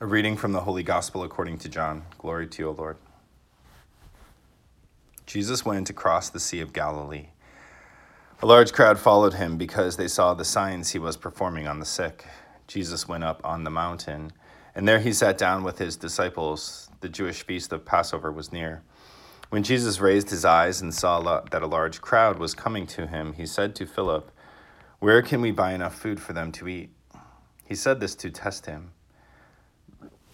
A reading from the Holy Gospel according to John. Glory to you, O Lord. Jesus went across the Sea of Galilee. A large crowd followed him because they saw the signs he was performing on the sick. Jesus went up on the mountain, and there he sat down with his disciples. The Jewish feast of Passover was near. When Jesus raised his eyes and saw that a large crowd was coming to him, he said to Philip, Where can we buy enough food for them to eat? He said this to test him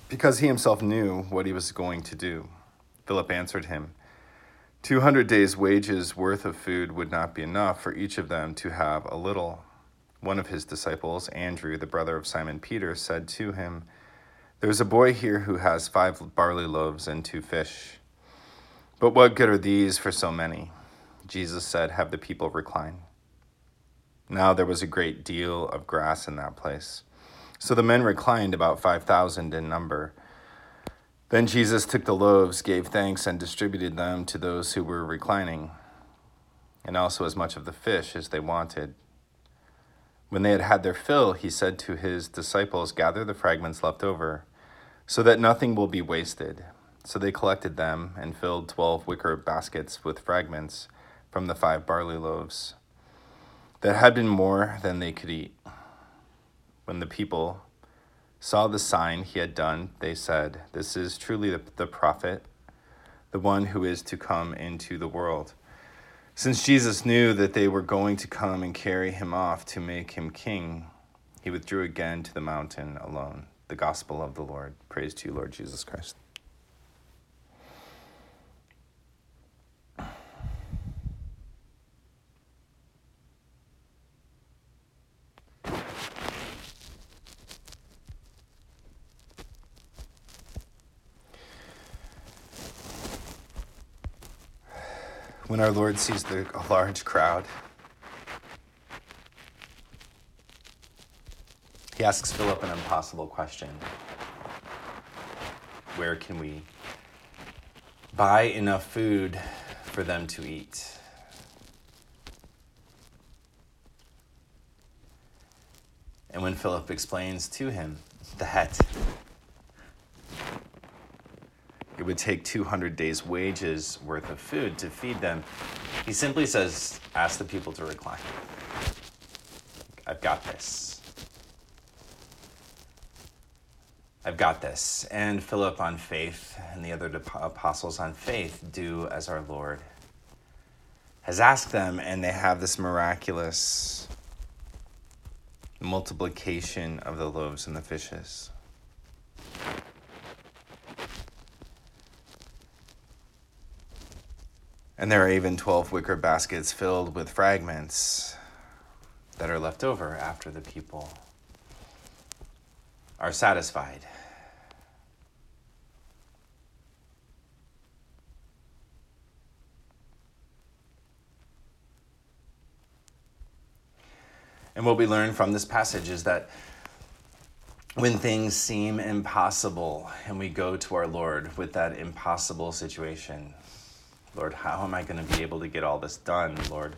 because he himself knew what he was going to do. Philip answered him, Two hundred days' wages worth of food would not be enough for each of them to have a little. One of his disciples, Andrew, the brother of Simon Peter, said to him, There is a boy here who has five barley loaves and two fish. But what good are these for so many? Jesus said, Have the people recline. Now there was a great deal of grass in that place so the men reclined about 5,000 in number. Then Jesus took the loaves, gave thanks, and distributed them to those who were reclining, and also as much of the fish as they wanted. When they had had their fill, he said to his disciples, Gather the fragments left over, so that nothing will be wasted. So they collected them and filled twelve wicker baskets with fragments from the five barley loaves that had been more than they could eat. When the people saw the sign he had done, they said, This is truly the, the prophet, the one who is to come into the world. Since Jesus knew that they were going to come and carry him off to make him king, he withdrew again to the mountain alone. The gospel of the Lord. Praise to you, Lord Jesus Christ. When our Lord sees the, a large crowd, he asks Philip an impossible question Where can we buy enough food for them to eat? And when Philip explains to him that it would take 200 days' wages worth of food to feed them. He simply says, Ask the people to recline. I've got this. I've got this. And Philip on faith and the other apostles on faith do as our Lord has asked them, and they have this miraculous multiplication of the loaves and the fishes. And there are even 12 wicker baskets filled with fragments that are left over after the people are satisfied. And what we learn from this passage is that when things seem impossible and we go to our Lord with that impossible situation, Lord, how am I going to be able to get all this done, Lord?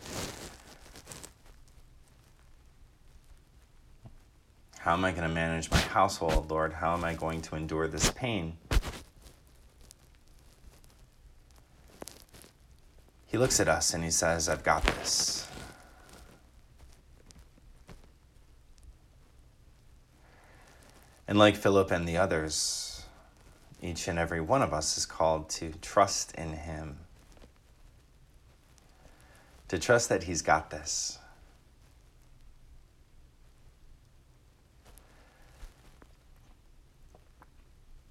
How am I going to manage my household, Lord? How am I going to endure this pain? He looks at us and he says, I've got this. And like Philip and the others, each and every one of us is called to trust in him to trust that He's got this.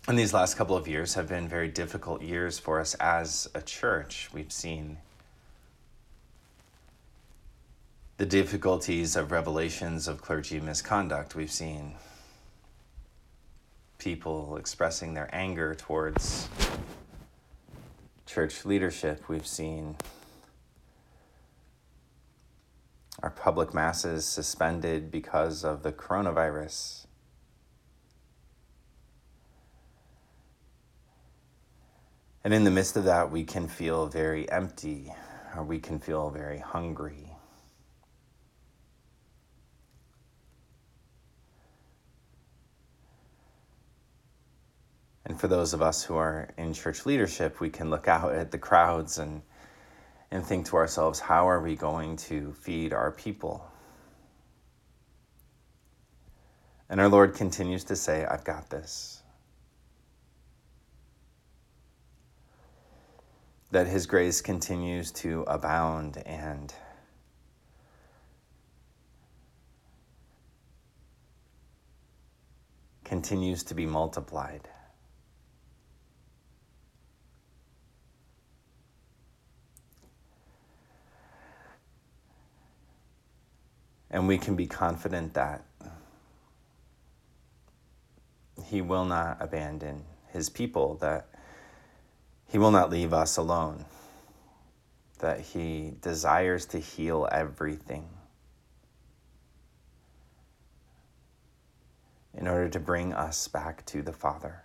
And these last couple of years have been very difficult years for us as a church. We've seen the difficulties of revelations of clergy misconduct. We've seen people expressing their anger towards church leadership. We've seen our public masses suspended because of the coronavirus. And in the midst of that, we can feel very empty or we can feel very hungry. And for those of us who are in church leadership, we can look out at the crowds and, and think to ourselves, how are we going to feed our people? And our Lord continues to say, I've got this. That His grace continues to abound and continues to be multiplied. And we can be confident that he will not abandon his people, that he will not leave us alone, that he desires to heal everything in order to bring us back to the Father.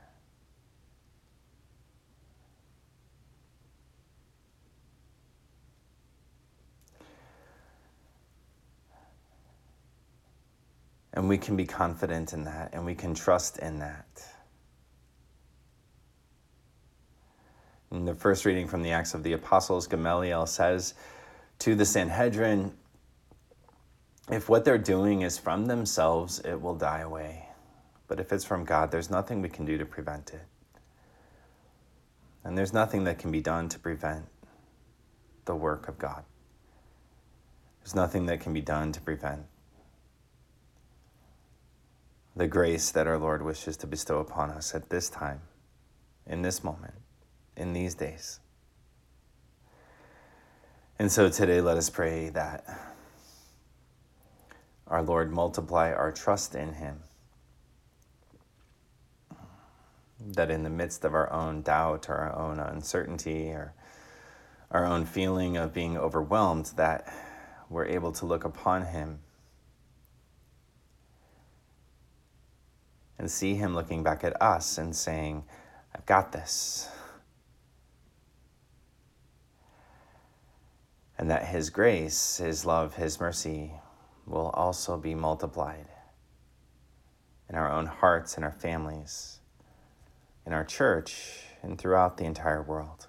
And we can be confident in that and we can trust in that. In the first reading from the Acts of the Apostles, Gamaliel says to the Sanhedrin, if what they're doing is from themselves, it will die away. But if it's from God, there's nothing we can do to prevent it. And there's nothing that can be done to prevent the work of God. There's nothing that can be done to prevent the grace that our Lord wishes to bestow upon us at this time, in this moment, in these days. And so today, let us pray that our Lord multiply our trust in Him. That in the midst of our own doubt or our own uncertainty or our own feeling of being overwhelmed, that we're able to look upon Him and see Him looking back at us and saying, I've got this. And that His grace, His love, His mercy will also be multiplied in our own hearts, in our families, in our church, and throughout the entire world.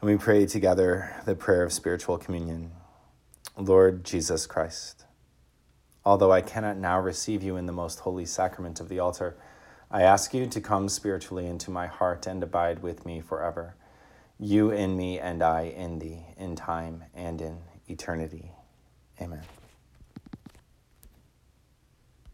And we pray together the prayer of spiritual communion. Lord Jesus Christ Although I cannot now receive you in the most holy sacrament of the altar, I ask you to come spiritually into my heart and abide with me forever. You in me and I in thee, in time and in eternity. Amen.